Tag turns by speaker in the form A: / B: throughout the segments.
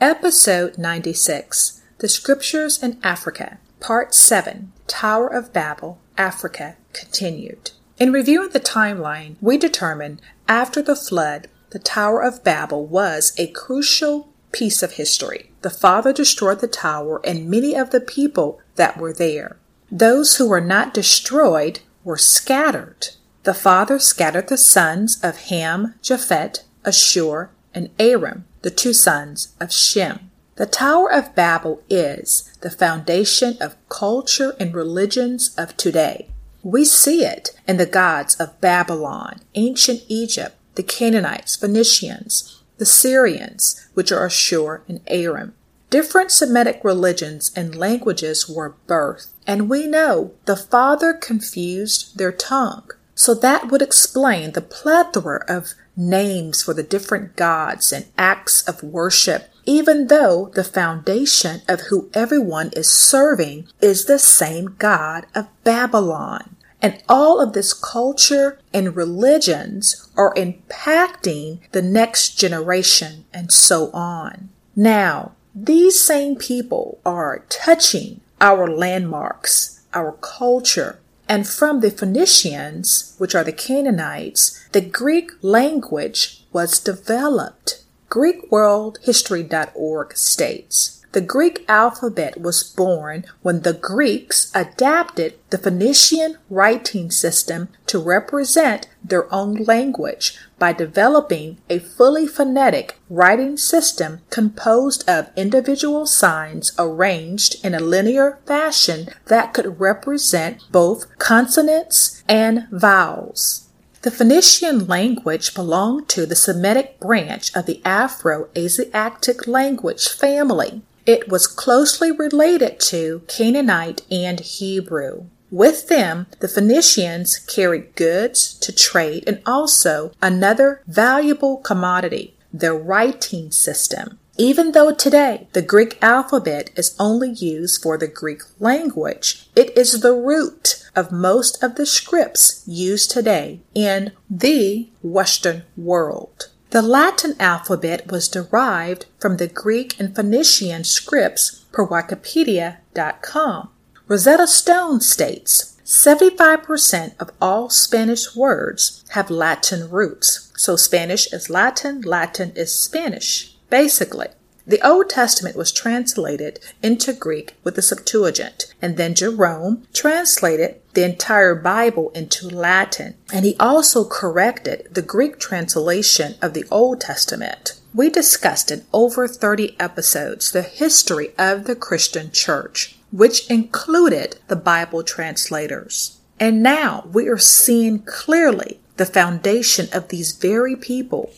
A: Episode 96 The Scriptures in Africa, Part 7 Tower of Babel, Africa, continued. In reviewing the timeline, we determined after the flood, the Tower of Babel was a crucial piece of history. The Father destroyed the tower and many of the people that were there. Those who were not destroyed were scattered. The Father scattered the sons of Ham, Japheth, Ashur, and Aram, the two sons of Shem. The Tower of Babel is the foundation of culture and religions of today. We see it in the gods of Babylon, ancient Egypt, the Canaanites, Phoenicians, the Syrians, which are Ashur and Aram. Different Semitic religions and languages were birthed, and we know the Father confused their tongue. So that would explain the plethora of names for the different gods and acts of worship, even though the foundation of who everyone is serving is the same God of Babylon. And all of this culture and religions are impacting the next generation and so on. Now, these same people are touching our landmarks, our culture, and from the Phoenicians, which are the Canaanites, the Greek language was developed. GreekWorldHistory.org states, the Greek alphabet was born when the Greeks adapted the Phoenician writing system to represent their own language by developing a fully phonetic writing system composed of individual signs arranged in a linear fashion that could represent both consonants and vowels. The Phoenician language belonged to the Semitic branch of the Afro-Asiatic language family. It was closely related to Canaanite and Hebrew. With them, the Phoenicians carried goods to trade and also another valuable commodity, their writing system. Even though today the Greek alphabet is only used for the Greek language, it is the root of most of the scripts used today in the Western world. The Latin alphabet was derived from the Greek and Phoenician scripts per Wikipedia.com. Rosetta Stone states 75% of all Spanish words have Latin roots. So Spanish is Latin, Latin is Spanish, basically. The Old Testament was translated into Greek with the Septuagint, and then Jerome translated the entire Bible into Latin, and he also corrected the Greek translation of the Old Testament. We discussed in over 30 episodes the history of the Christian church, which included the Bible translators. And now we are seeing clearly the foundation of these very people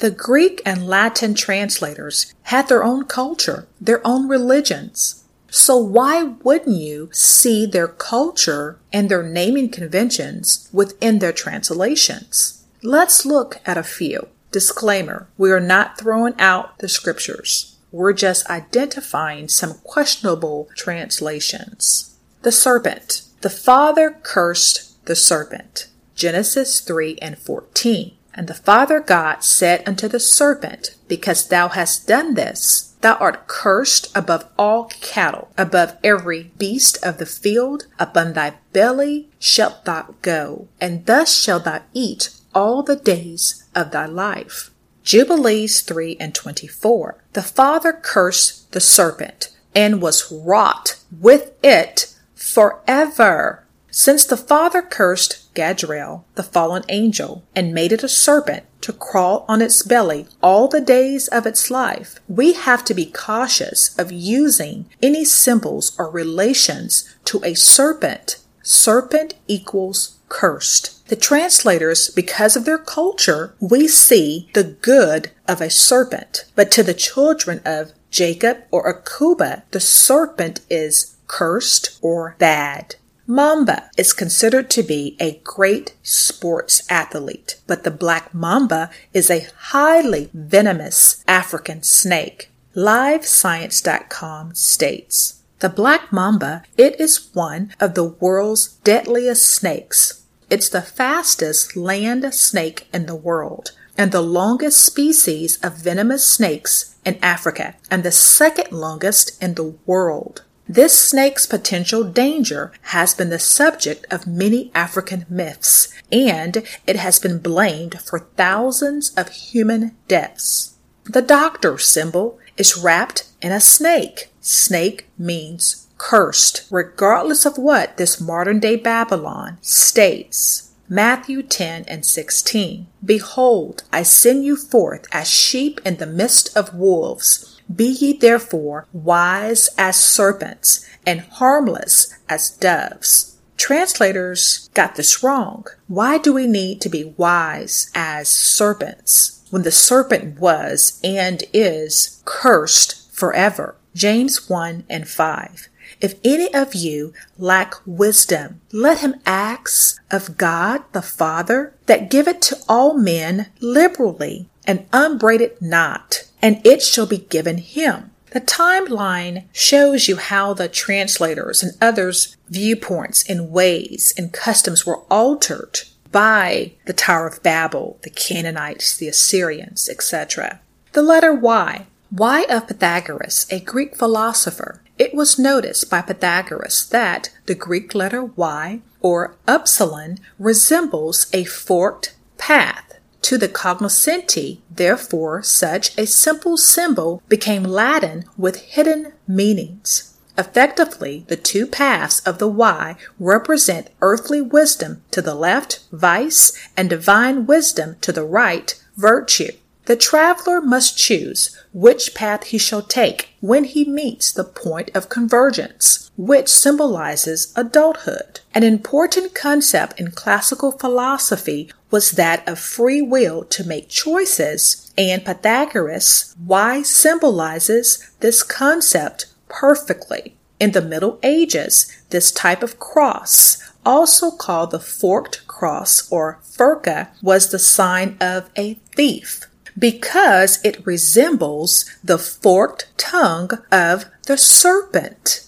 A: the Greek and Latin translators had their own culture, their own religions. So why wouldn't you see their culture and their naming conventions within their translations? Let's look at a few. Disclaimer, we are not throwing out the scriptures. We're just identifying some questionable translations. The serpent. The father cursed the serpent. Genesis 3 and 14. And the Father God said unto the serpent, Because thou hast done this, thou art cursed above all cattle, above every beast of the field, upon thy belly shalt thou go, and thus shalt thou eat all the days of thy life. Jubilees 3 and 24. The Father cursed the serpent, and was wroth with it forever. Since the Father cursed Gadriel, the fallen angel, and made it a serpent to crawl on its belly all the days of its life, we have to be cautious of using any symbols or relations to a serpent. Serpent equals cursed. The translators, because of their culture, we see the good of a serpent, but to the children of Jacob or Akuba, the serpent is cursed or bad. Mamba is considered to be a great sports athlete, but the black mamba is a highly venomous African snake. LiveScience.com states, the black mamba, it is one of the world's deadliest snakes. It's the fastest land snake in the world and the longest species of venomous snakes in Africa and the second longest in the world. This snake's potential danger has been the subject of many African myths, and it has been blamed for thousands of human deaths. The doctor symbol is wrapped in a snake. Snake means cursed, regardless of what this modern day Babylon states. Matthew 10 and 16. Behold, I send you forth as sheep in the midst of wolves. Be ye therefore wise as serpents and harmless as doves. Translators got this wrong. Why do we need to be wise as serpents when the serpent was and is cursed forever? James 1 and 5. If any of you lack wisdom, let him ask of God the Father that giveth to all men liberally and upbraideth not, and it shall be given him. The timeline shows you how the translators and others' viewpoints and ways and customs were altered by the Tower of Babel, the Canaanites, the Assyrians, etc. The letter Y. Y of Pythagoras, a Greek philosopher. It was noticed by Pythagoras that the Greek letter Y, or upsilon, resembles a forked path. To the cognoscenti, therefore, such a simple symbol became Latin with hidden meanings. Effectively, the two paths of the Y represent earthly wisdom to the left, vice, and divine wisdom to the right, virtue. The traveler must choose which path he shall take when he meets the point of convergence, which symbolizes adulthood. An important concept in classical philosophy was that of free will to make choices, and Pythagoras' Y symbolizes this concept perfectly. In the Middle Ages, this type of cross, also called the forked cross or furca, was the sign of a thief because it resembles the forked tongue of the serpent.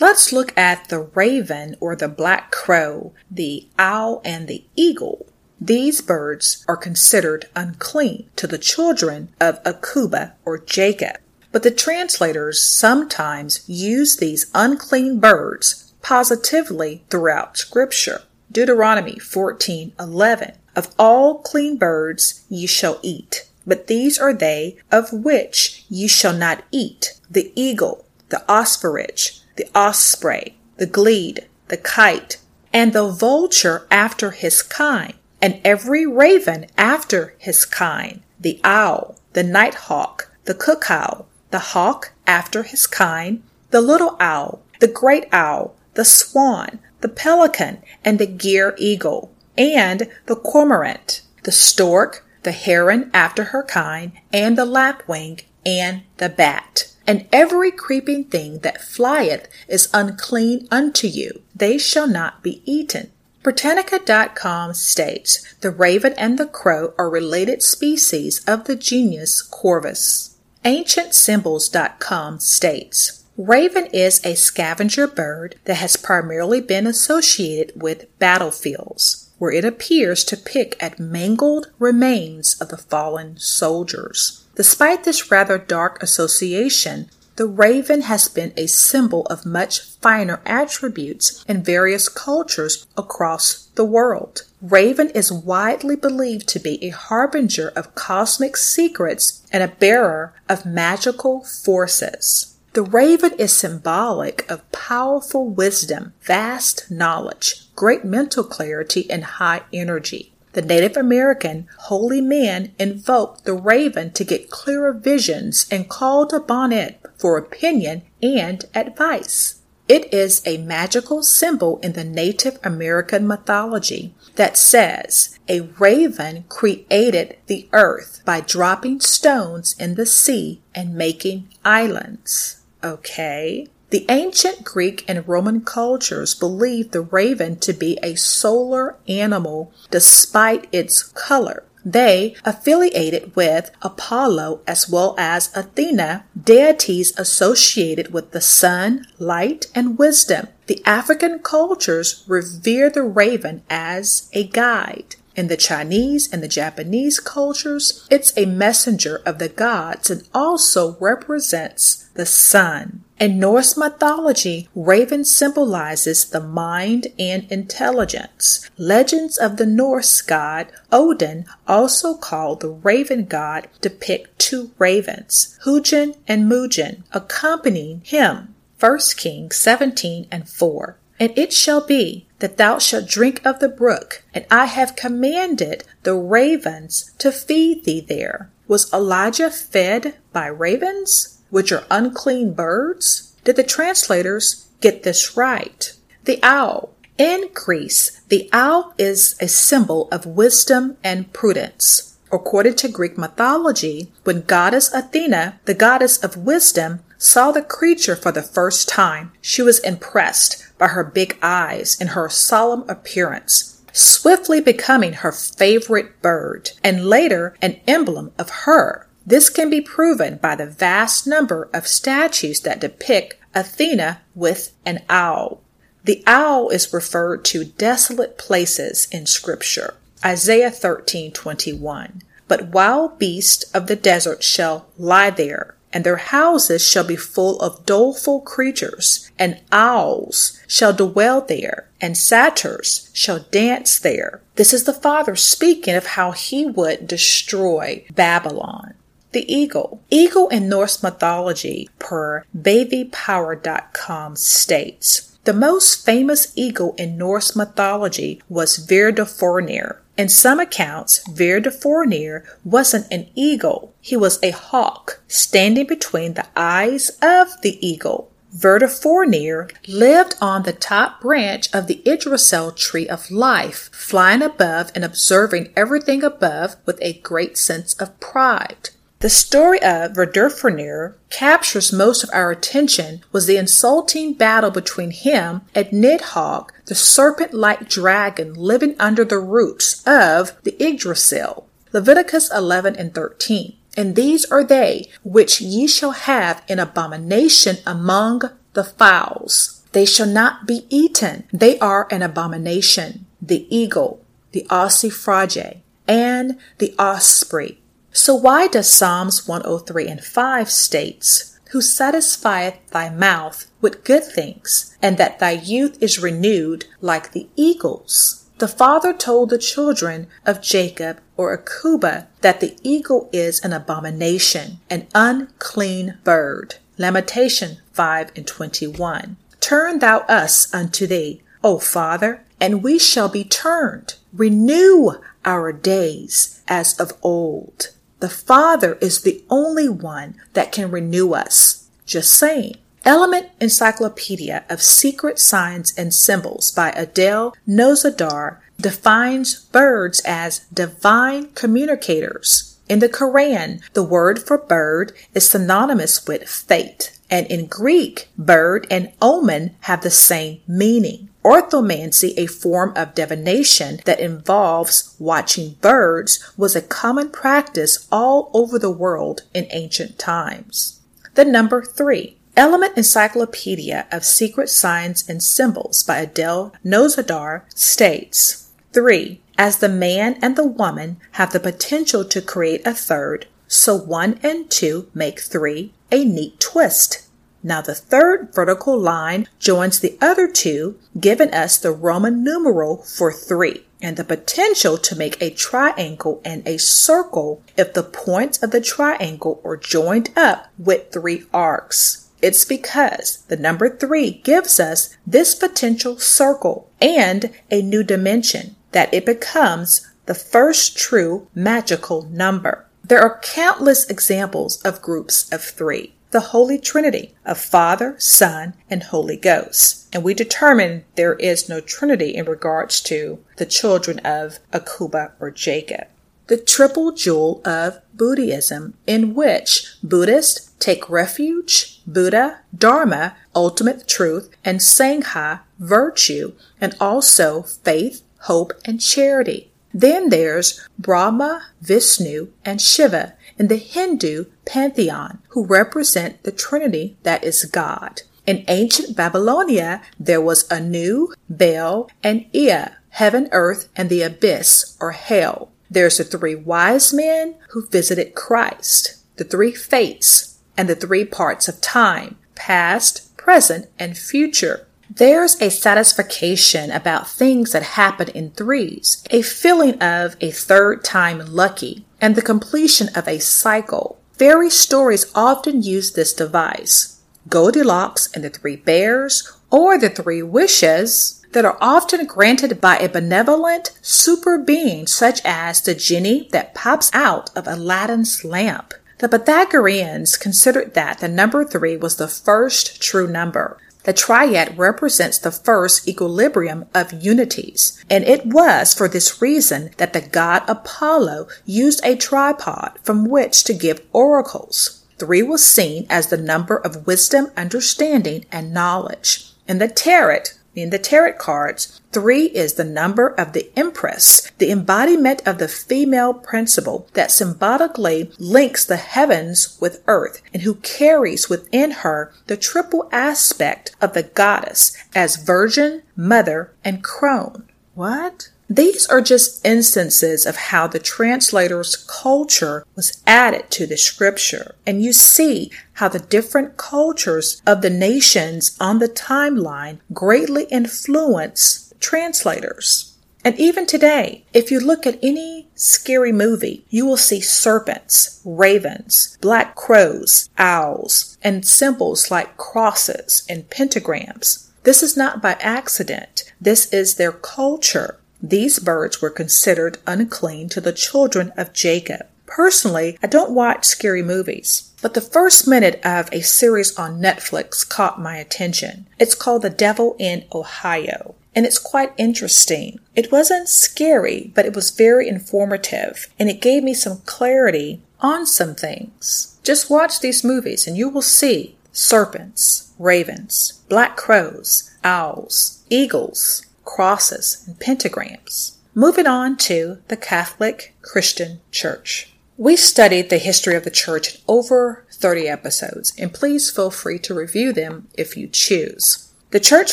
A: Let's look at the raven or the black crow, the owl, and the eagle. These birds are considered unclean to the children of Akuba or Jacob. But the translators sometimes use these unclean birds positively throughout scripture. Deuteronomy 14:11 Of all clean birds ye shall eat, but these are they of which ye shall not eat the eagle, the osprich, the osprey, the glede, the kite, and the vulture after his kind, and every raven after his kind, the owl, the night hawk, the cuckoo, the hawk after his kind, the little owl, the great owl, the swan, the pelican, and the gier eagle, and the cormorant, the stork, the heron after her kind, and the lapwing, and the bat. And every creeping thing that flieth is unclean unto you. They shall not be eaten. Britannica.com states the raven and the crow are related species of the genus Corvus. AncientSymbols.com states Raven is a scavenger bird that has primarily been associated with battlefields where it appears to pick at mangled remains of the fallen soldiers. Despite this rather dark association, the raven has been a symbol of much finer attributes in various cultures across the world. Raven is widely believed to be a harbinger of cosmic secrets and a bearer of magical forces. The raven is symbolic of powerful wisdom, vast knowledge, great mental clarity, and high energy. The Native American holy man invoked the raven to get clearer visions and called upon it for opinion and advice. It is a magical symbol in the Native American mythology that says a raven created the earth by dropping stones in the sea and making islands. Okay. The ancient Greek and Roman cultures believed the raven to be a solar animal despite its color. They affiliated with Apollo as well as Athena, deities associated with the sun, light, and wisdom. The African cultures revere the raven as a guide. In the Chinese and the Japanese cultures, it's a messenger of the gods and also represents the sun. In Norse mythology, raven symbolizes the mind and intelligence. Legends of the Norse god Odin, also called the raven god, depict two ravens, Hugin and Munin, accompanying him. 1 Kings 17 and 4. And it shall be that thou shalt drink of the brook, and I have commanded the ravens to feed thee there. Was Elijah fed by ravens, which are unclean birds? Did the translators get this right? The owl. In Greece, the owl is a symbol of wisdom and prudence. According to Greek mythology, when goddess Athena, the goddess of wisdom, saw the creature for the first time, she was impressed by her big eyes and her solemn appearance, swiftly becoming her favorite bird and later an emblem of her. This can be proven by the vast number of statues that depict Athena with an owl. The owl is referred to desolate places in scripture. Isaiah 13:21. But wild beasts of the desert shall lie there, and their houses shall be full of doleful creatures, and owls shall dwell there, and satyrs shall dance there. This is the Father speaking of how he would destroy Babylon. The eagle. Eagle in Norse mythology, per babypower.com states, the most famous eagle in Norse mythology was Vardaförnir. In some accounts, Vardaförnir wasn't an eagle, he was a hawk standing between the eyes of the eagle. Vardaförnir lived on the top branch of the Yggdrasil tree of life, flying above and observing everything above with a great sense of pride. The story of Vardaförnir captures most of our attention was the insulting battle between him and Nidhogg, the serpent-like dragon living under the roots of the Yggdrasil. Leviticus 11 and 13. And these are they which ye shall have in abomination among the fowls. They shall not be eaten. They are an abomination. The eagle, the ossifrage, and the osprey so why does Psalms 103 and 5 states, Who satisfieth thy mouth with good things, and that thy youth is renewed like the eagles? The father told the children of Jacob or Akuba that the eagle is an abomination, an unclean bird. Lamentation 5 and 21. Turn thou us unto thee, O Father, and we shall be turned. Renew our days as of old. The Father is the only one that can renew us. Just saying. Element Encyclopedia of Secret Signs and Symbols by Adele Nozedar defines birds as divine communicators. In the Quran, the word for bird is synonymous with fate, and in Greek, bird and omen have the same meaning. Orthomancy, a form of divination that involves watching birds, was a common practice all over the world in ancient times. The number three. Element Encyclopedia of Secret Signs and Symbols by Adele Nozedar states 3. As the man and the woman have the potential to create a third, so 1 and 2 make 3, a neat twist. Now the third vertical line joins the other two, giving us the Roman numeral for three and the potential to make a triangle and a circle if the points of the triangle are joined up with three arcs. It's because the number three gives us this potential circle and a new dimension that it becomes the first true magical number. There are countless examples of groups of three the Holy Trinity of Father, Son, and Holy Ghost. And we determine there is no Trinity in regards to the children of Akuba or Jacob. The triple jewel of Buddhism, in which Buddhists take refuge, Buddha, Dharma, ultimate truth, and Sangha, virtue, and also faith, hope, and charity. Then there's Brahma, Vishnu, and Shiva in the Hindu pantheon, who represent the Trinity that is God. In ancient Babylonia, there was Anu, Bel, and Ea, heaven, earth, and the abyss or hell. There's the three wise men who visited Christ, the three fates, and the three parts of time, past, present, and future. There's a satisfaction about things that happen in threes, a feeling of a third time lucky, and the completion of a cycle. Fairy stories often use this device. Goldilocks and the Three Bears, or the Three Wishes, that are often granted by a benevolent super being such as the genie that pops out of Aladdin's lamp. The Pythagoreans considered that the number three was the first true number. The triad represents the first equilibrium of unities, and it was for this reason that the god Apollo used a tripod from which to give oracles. Three was seen as the number of wisdom, understanding, and knowledge. In the tarot, in the tarot cards, three is the number of the Empress, the embodiment of the female principle that symbolically links the heavens with earth and who carries within her the triple aspect of the goddess as virgin, mother, and crone. What? These are just instances of how the translator's culture was added to the scripture. And you see how the different cultures of the nations on the timeline greatly influence translators. And even today, if you look at any scary movie, you will see serpents, ravens, black crows, owls, and symbols like crosses and pentagrams. This is not by accident. This is their culture. These birds were considered unclean to the children of Jacob. Personally, I don't watch scary movies, but the first minute of a series on Netflix caught my attention. It's called The Devil in Ohio, and it's quite interesting. It wasn't scary, but it was very informative, and it gave me some clarity on some things. Just watch these movies and you will see serpents, ravens, black crows, owls, eagles, crosses, and pentagrams. Moving on to the Catholic Christian Church. We studied the history of the church in over 30 episodes, and please feel free to review them if you choose. The church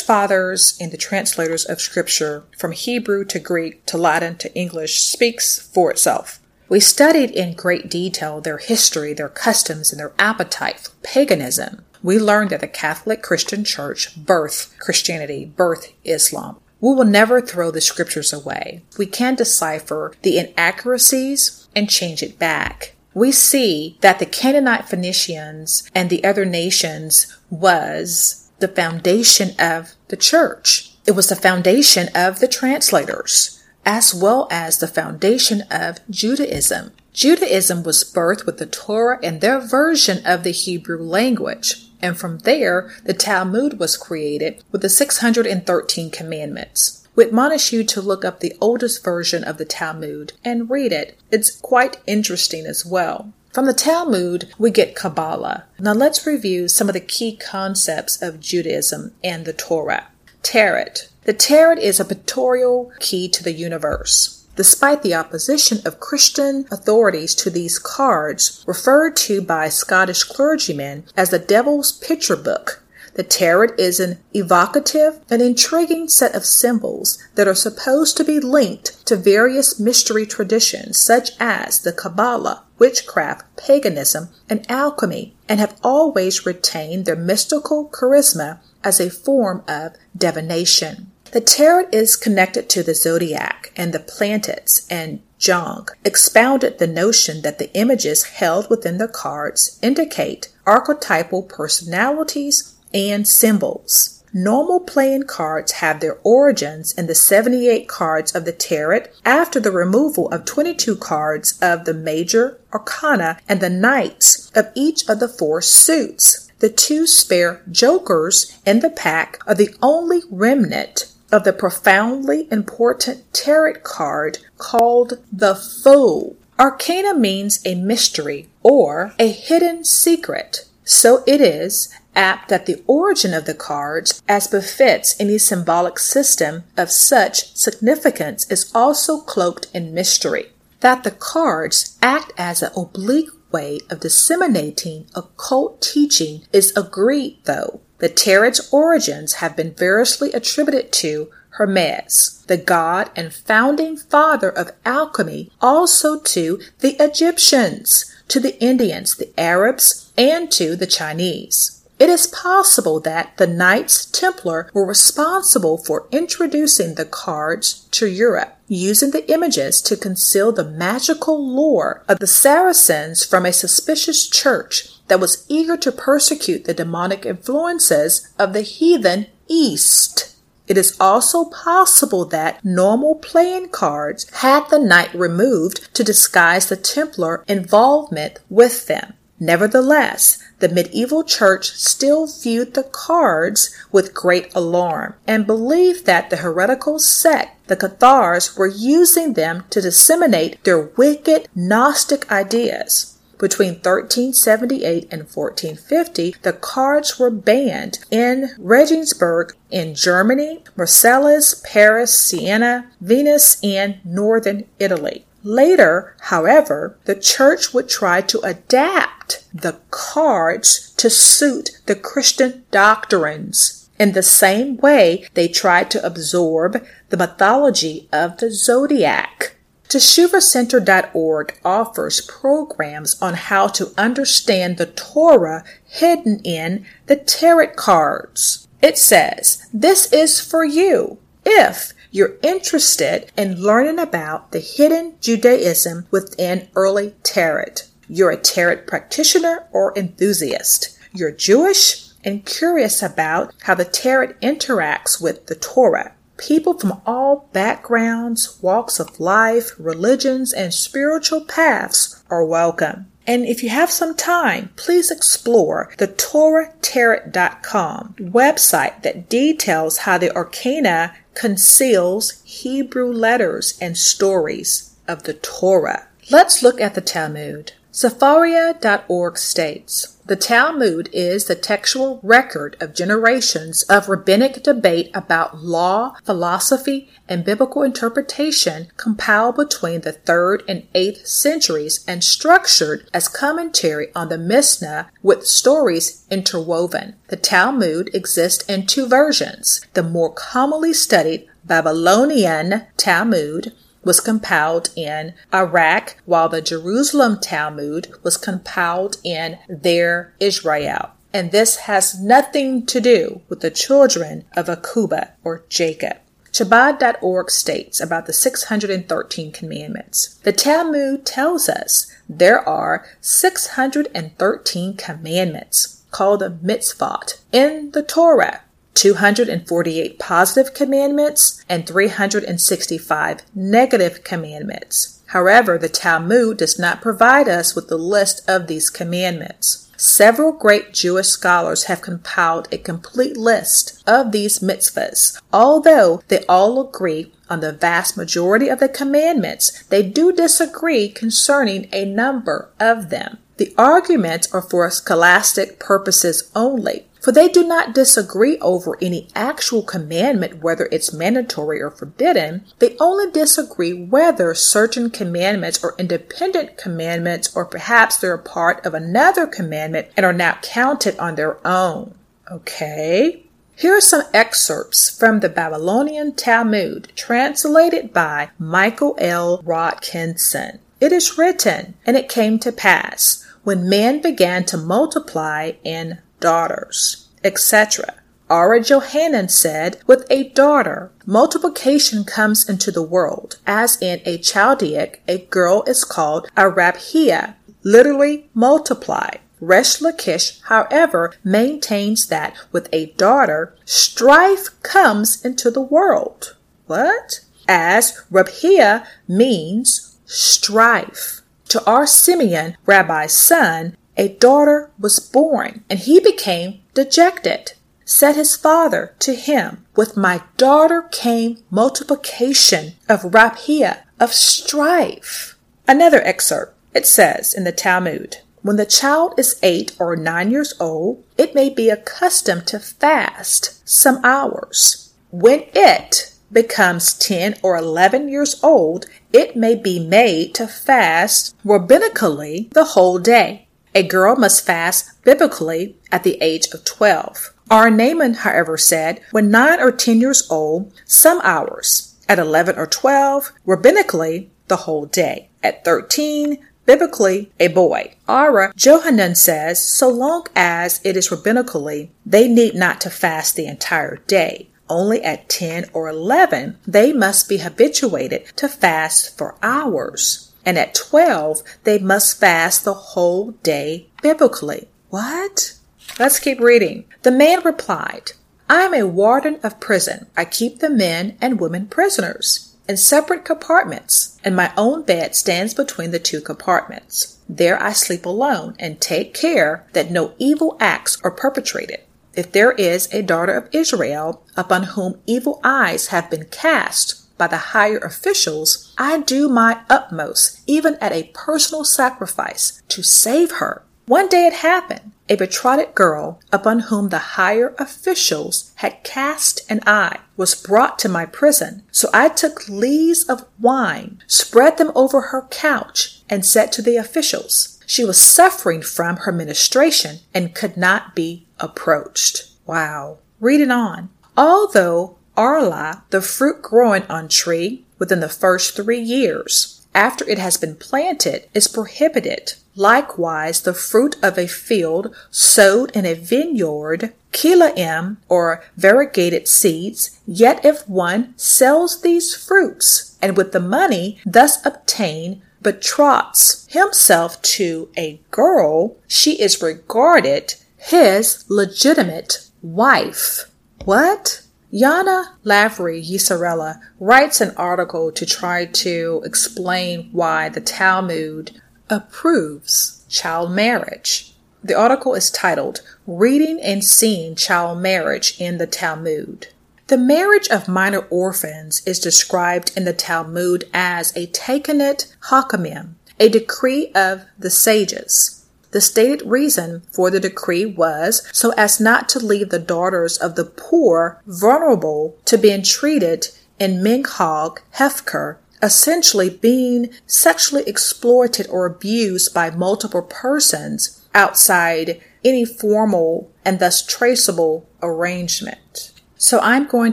A: fathers and the translators of scripture from Hebrew to Greek to Latin to English speaks for itself. We studied in great detail their history, their customs, and their appetite for paganism. We learned that the Catholic Christian Church birthed Christianity, birthed Islam. We will never throw the scriptures away. We can decipher the inaccuracies and change it back. We see that the Canaanite Phoenicians and the other nations was the foundation of the church. It was the foundation of the translators, as well as the foundation of Judaism. Judaism was birthed with the Torah and their version of the Hebrew language and from there the Talmud was created with the 613 commandments. We admonish you to look up the oldest version of the Talmud and read it. It's quite interesting as well. From the Talmud, we get Kabbalah. Now let's review some of the key concepts of Judaism and the Torah. Tarot. The Tarot is a pictorial key to the universe despite the opposition of Christian authorities to these cards, referred to by Scottish clergymen as the Devil's Picture Book. The tarot is an evocative and intriguing set of symbols that are supposed to be linked to various mystery traditions such as the Kabbalah, witchcraft, paganism, and alchemy, and have always retained their mystical charisma as a form of divination. The tarot is connected to the zodiac and the planets and Jung expounded the notion that the images held within the cards indicate archetypal personalities and symbols. Normal playing cards have their origins in the 78 cards of the tarot after the removal of 22 cards of the major arcana and the knights of each of the four suits. The two spare jokers in the pack are the only remnant of the profoundly important tarot card called the Fool. Arcana means a mystery or a hidden secret. So it is apt that the origin of the cards, as befits any symbolic system of such significance, is also cloaked in mystery. That the cards act as an oblique way of disseminating occult teaching is agreed, though. The tarot's origins have been variously attributed to Hermes, the god and founding father of alchemy, also to the Egyptians, to the Indians, the Arabs, and to the Chinese. It is possible that the Knights Templar were responsible for introducing the cards to Europe, using the images to conceal the magical lore of the Saracens from a suspicious church that was eager to persecute the demonic influences of the heathen East. It is also possible that normal playing cards had the knight removed to disguise the Templar involvement with them. Nevertheless, the medieval church still viewed the cards with great alarm and believed that the heretical sect, the Cathars, were using them to disseminate their wicked Gnostic ideas. Between 1378 and 1450, the cards were banned in Regensburg in Germany, Marseilles, Paris, Siena, Venice, and northern Italy. Later, however, the church would try to adapt the cards to suit the Christian doctrines. In the same way, they tried to absorb the mythology of the zodiac. TeshuvahCenter.org offers programs on how to understand the Torah hidden in the tarot cards. It says, This is for you if you're interested in learning about the hidden Judaism within early Tarot. You're a Tarot practitioner or enthusiast. You're Jewish and curious about how the Tarot interacts with the Torah. People from all backgrounds, walks of life, religions, and spiritual paths are welcome. And if you have some time, please explore the TorahTarot.com website that details how the arcana conceals Hebrew letters and stories of the Torah. Let's look at the Talmud. Sefaria.org states, The Talmud is the textual record of generations of rabbinic debate about law, philosophy, and biblical interpretation compiled between the 3rd and 8th centuries and structured as commentary on the Mishnah with stories interwoven. The Talmud exists in two versions. The more commonly studied Babylonian Talmud was compiled in Iraq, while the Jerusalem Talmud was compiled in Deir Israel. And this has nothing to do with the children of Akuba or Jacob. Chabad.org states about the 613 commandments. The Talmud tells us there are 613 commandments called the mitzvot in the Torah. 248 positive commandments, and 365 negative commandments. However, the Talmud does not provide us with the list of these commandments. Several great Jewish scholars have compiled a complete list of these mitzvahs. Although they all agree on the vast majority of the commandments, they do disagree concerning a number of them. The arguments are for scholastic purposes only for they do not disagree over any actual commandment, whether it's mandatory or forbidden. They only disagree whether certain commandments are independent commandments or perhaps they're a part of another commandment and are not counted on their own. Okay? Here are some excerpts from the Babylonian Talmud, translated by Michael L. Rodkinson. It is written, and it came to pass, when man began to multiply in daughters, etc. Ara Johanan said, with a daughter, multiplication comes into the world. As in a Chaldaic, a girl is called a Rabhia, literally multiply. Resh Lakish, however, maintains that with a daughter, strife comes into the world. What? As Rabhia means strife. To our Simeon, Rabbi's son, a daughter was born, and he became dejected. Said his father to him, With my daughter came multiplication of rapia, of strife. Another excerpt. It says in the Talmud, when the child is eight or nine years old, it may be accustomed to fast some hours. When it, becomes 10 or 11 years old, it may be made to fast rabbinically the whole day. A girl must fast biblically at the age of 12. R. Naaman, however, said, when 9 or 10 years old, some hours. At 11 or 12, rabbinically, the whole day. At 13, biblically, a boy. Ara Johanan says, so long as it is rabbinically, they need not to fast the entire day. Only at 10 or 11, they must be habituated to fast for hours. And at 12, they must fast the whole day biblically. What? Let's keep reading. The man replied, I am a warden of prison. I keep the men and women prisoners in separate compartments, and my own bed stands between the two compartments. There I sleep alone and take care that no evil acts are perpetrated. If there is a daughter of Israel upon whom evil eyes have been cast by the higher officials, I do my utmost, even at a personal sacrifice, to save her. One day it happened. A betrothed girl, upon whom the higher officials had cast an eye, was brought to my prison. So I took lees of wine, spread them over her couch, and said to the officials, She was suffering from her ministration and could not be approached. Wow. Reading on. Although Arla, the fruit growing on tree within the first three years after it has been planted, is prohibited Likewise, the fruit of a field sowed in a vineyard, kilaim, or variegated seeds, yet if one sells these fruits, and with the money thus obtained betroths himself to a girl, she is regarded his legitimate wife. What? Yana Lavery Yisarella writes an article to try to explain why the Talmud approves child marriage. The article is titled Reading and Seeing Child Marriage in the Talmud. The marriage of minor orphans is described in the Talmud as a takenet hakamim, a decree of the sages. The stated reason for the decree was so as not to leave the daughters of the poor vulnerable to being treated in minhag hefker essentially being sexually exploited or abused by multiple persons outside any formal and thus traceable arrangement. So I'm going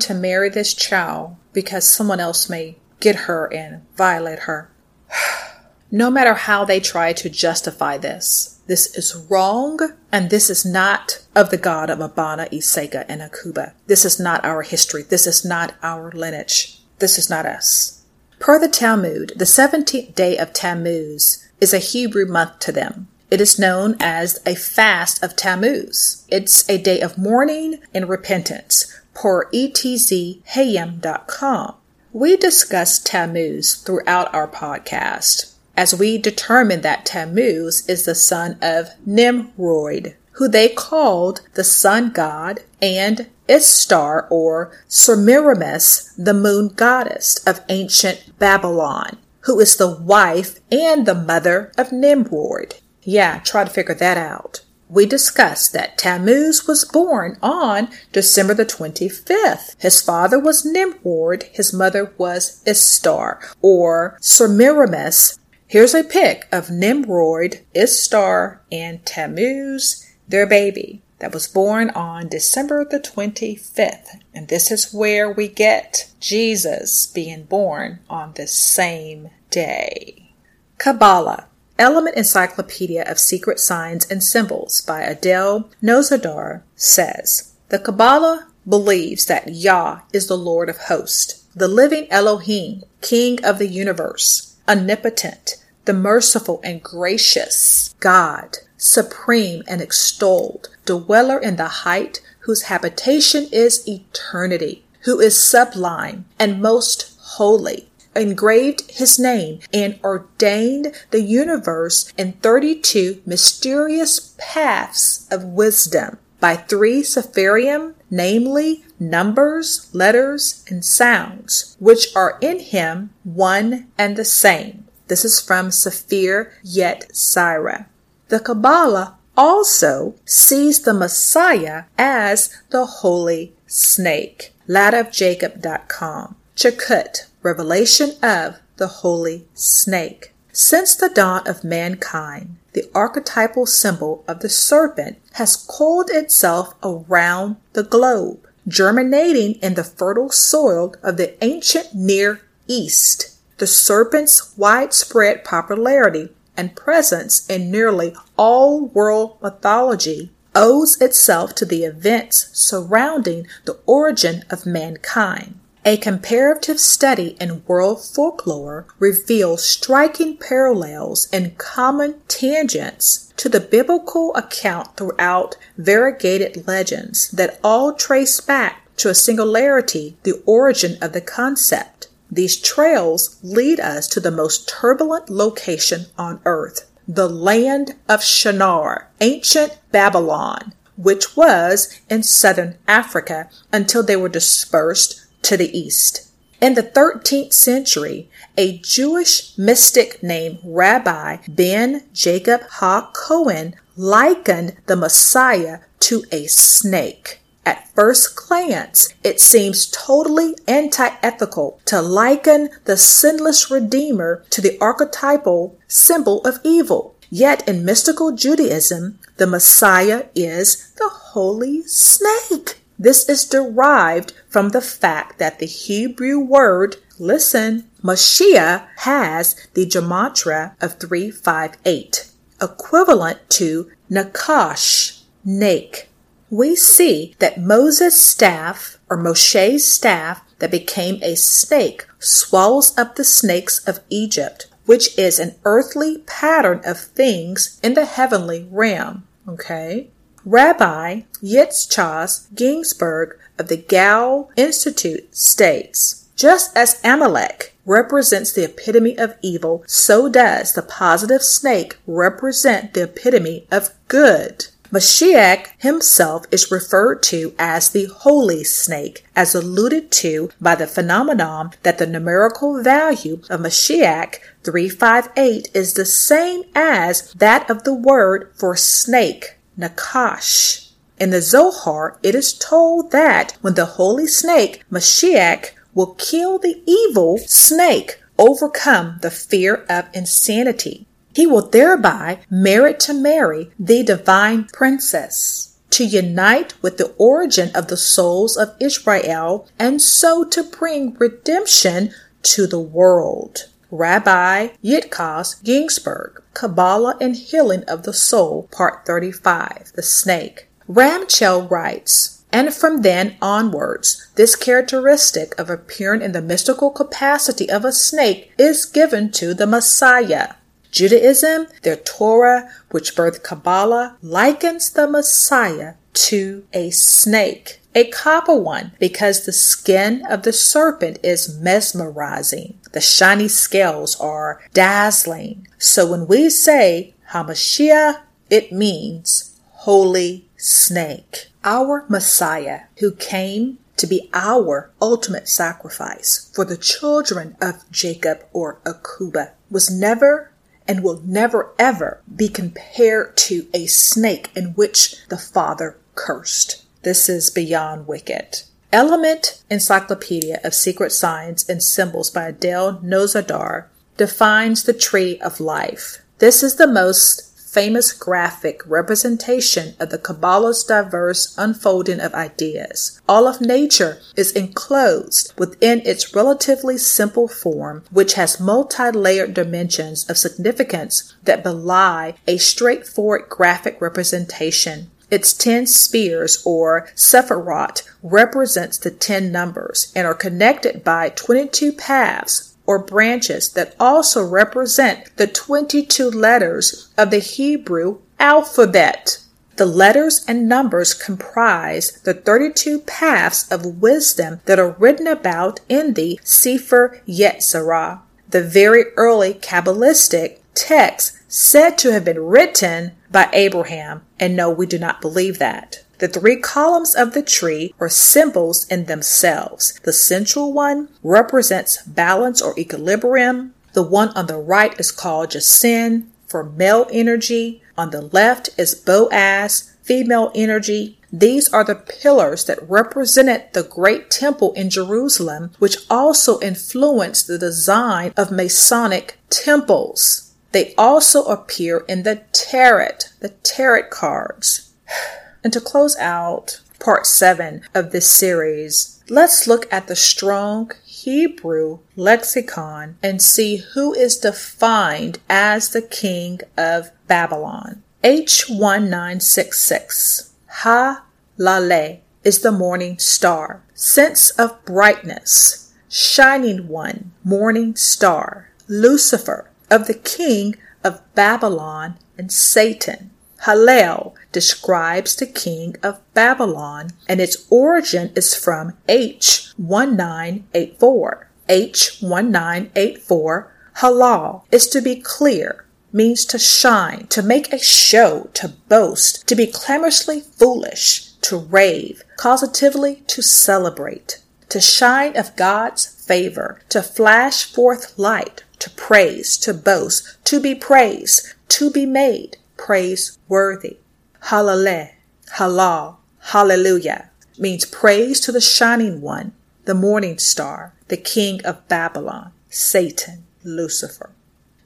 A: to marry this child because someone else may get her and violate her. no matter how they try to justify this, this is wrong, and this is not of the God of Abana, Iseka, and Akuba. This is not our history. This is not our lineage. This is not us. Per the Talmud, the 17th day of Tammuz is a Hebrew month to them. It is known as a fast of Tammuz. It's a day of mourning and repentance per etzhayim.com. We discuss Tammuz throughout our podcast as we determine that Tammuz is the son of Nimrod, who they called the sun god and Ishtar or Semiramis, the moon goddess of ancient Babylon, who is the wife and the mother of Nimrod. Yeah, try to figure that out. We discussed that Tammuz was born on December the 25th. His father was Nimrod, his mother was Ishtar or Semiramis. Here's a pic of Nimrod, Ishtar, and Tammuz, their baby that was born on December the 25th. And this is where we get Jesus being born on the same day. Kabbalah, Element Encyclopedia of Secret Signs and Symbols by Adele Nozedar says, The Kabbalah believes that Yah is the Lord of hosts, the living Elohim, King of the universe, omnipotent, the merciful and gracious God, supreme and extolled, dweller in the height, whose habitation is eternity, who is sublime and most holy, engraved his name and ordained the universe in 32 mysterious paths of wisdom by three Sephirim, namely numbers, letters, and sounds, which are in him one and the same. This is from Sephir Yetzirah. The Kabbalah also sees the Messiah as the holy snake. LadOfJacob.com. Chakut, revelation of the holy snake. Since the dawn of mankind, the archetypal symbol of the serpent has coiled itself around the globe, germinating in the fertile soil of the ancient Near East. The serpent's widespread popularity and presence in nearly all world mythology owes itself to the events surrounding the origin of mankind. A comparative study in world folklore reveals striking parallels and common tangents to the biblical account throughout variegated legends that all trace back to a singularity, the origin of the concept. These trails lead us to the most turbulent location on earth, the land of Shinar, ancient Babylon, which was in southern Africa until they were dispersed to the east. In the 13th century, a Jewish mystic named Rabbi Ben Jacob Ha Cohen likened the Messiah to a snake. At first glance, it seems totally anti ethical to liken the sinless Redeemer to the archetypal symbol of evil. Yet in mystical Judaism, the Messiah is the holy snake. This is derived from the fact that the Hebrew word, listen, Mashiach has the gematria of 358, equivalent to Nakash, Nake. We see that Moses' staff, or Moshe's staff, that became a snake, swallows up the snakes of Egypt, which is an earthly pattern of things in the heavenly realm. Okay? Rabbi Yitzchak Ginsburg of the Goethe Institute states, just as Amalek represents the epitome of evil, so does the positive snake represent the epitome of good. Mashiach himself is referred to as the holy snake, as alluded to by the phenomenon that the numerical value of Mashiach 358 is the same as that of the word for snake Nakash. In the Zohar, it is told that when the holy snake, Mashiach, will kill the evil snake, overcome the fear of insanity. He will thereby merit to marry the divine princess, to unite with the origin of the souls of Israel, and so to bring redemption to the world. Rabbi Yitzchak Ginsburg, Kabbalah and Healing of the Soul, Part 35, The Snake. Ramchal writes, and from then onwards, this characteristic of appearing in the mystical capacity of a snake is given to the Messiah. Judaism, their Torah, which birthed Kabbalah, likens the Messiah to a snake a copper one because the skin of the serpent is mesmerizing. The shiny scales are dazzling. So when we say Hamashiach, it means holy snake. Our Messiah who came to be our ultimate sacrifice for the children of Jacob or Akuba was never and will never ever be compared to a snake in which the Father cursed. This is beyond wicked. Element Encyclopedia of Secret Signs and Symbols by Adele Nozedar defines the tree of life. This is the most famous graphic representation of the Kabbalah's diverse unfolding of ideas. All of nature is enclosed within its relatively simple form, which has multi-layered dimensions of significance that belie a straightforward graphic representation. Its ten spheres or sephirot represents the ten numbers and are connected by 22 paths or branches that also represent the 22 letters of the Hebrew alphabet. The letters and numbers comprise the 32 paths of wisdom that are written about in the Sefer Yetzirah, the very early Kabbalistic text said to have been written by Abraham, and no, we do not believe that. The three columns of the tree are symbols in themselves. The central one represents balance or equilibrium. The one on the right is called Jasin for male energy. On the left is Boaz, female energy. These are the pillars that represented the great temple in Jerusalem, which also influenced the design of Masonic temples. They also appear in the tarot, the tarot cards. And to close out part seven of this series, let's look at the strong Hebrew lexicon and see who is defined as the king of Babylon. H1966. Ha Lale is the morning star, sense of brightness, shining one, morning star, Lucifer, of the king of Babylon and Satan. Hallel describes the king of Babylon, and its origin is from H1984. H1984, halal, is to be clear, means to shine, to make a show, to boast, to be clamorously foolish, to rave, causatively to celebrate, to shine of God's favor, to flash forth light, to praise, to boast, to be praised, to be made praiseworthy. Hallelujah, halal, hallelujah means praise to the shining one, the morning star, the king of Babylon, Satan, Lucifer.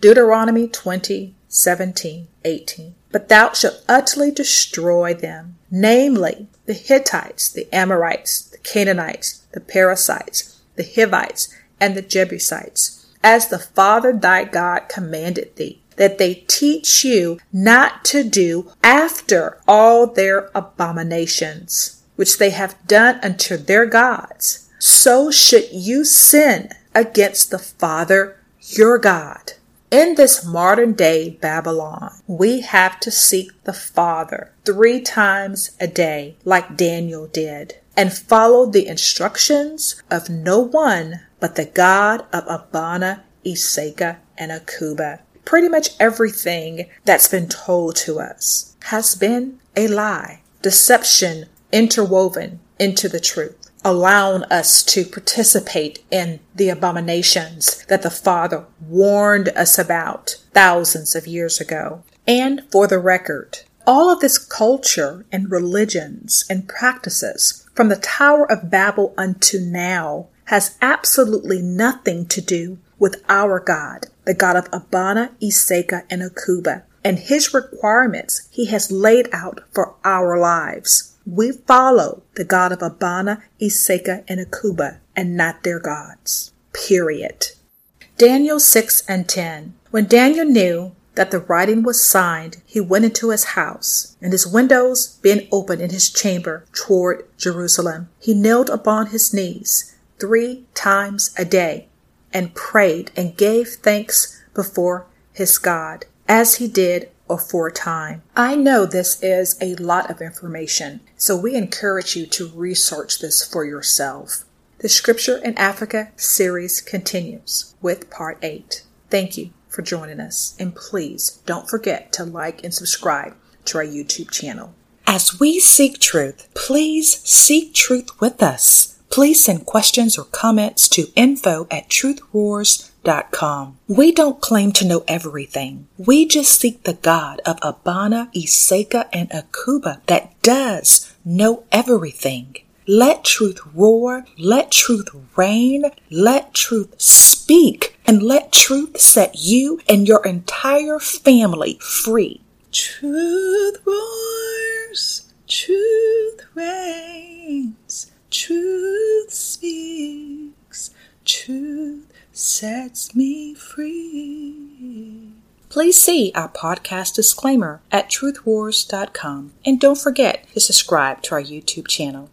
A: Deuteronomy 20, 17, 18. But thou shalt utterly destroy them, namely the Hittites, the Amorites, the Canaanites, the Perizzites, the Hivites, and the Jebusites, as the Father thy God commanded thee, that they teach you not to do after all their abominations, which they have done unto their gods. So should you sin against the Father your God. In this modern day Babylon, we have to seek the Father three times a day, like Daniel did, and follow the instructions of no one but the God of Abana, Iseka, and Akuba pretty much everything that's been told to us has been a lie, deception interwoven into the truth, allowing us to participate in the abominations that the Father warned us about thousands of years ago. And for the record, all of this culture and religions and practices from the Tower of Babel unto now has absolutely nothing to do with our God, the God of Abana, Iseka, and Akuba, and his requirements he has laid out for our lives. We follow the God of Abana, Iseka, and Akuba, and not their gods. Period. Daniel 6 and 10. When Daniel knew that the writing was signed, he went into his house, and his windows being open in his chamber toward Jerusalem, he knelt upon his knees three times a day and prayed and gave thanks before his God, as he did aforetime. I know this is a lot of information, so we encourage you to research this for yourself. The Scripture in Africa series continues with part 8. Thank you for joining us, and please don't forget to like and subscribe to our YouTube channel. As we seek truth, please seek truth with us. Please send questions or comments to info at truthroars.com. We don't claim to know everything. We just seek the God of Abana, Iseka, and Akuba that does know everything. Let truth roar, let truth reign, let truth speak, and let truth set you and your entire family free. Truth roars, truth reigns. Truth speaks, truth sets me free. Please see our podcast disclaimer at truthroars.com and don't forget to subscribe to our YouTube channel.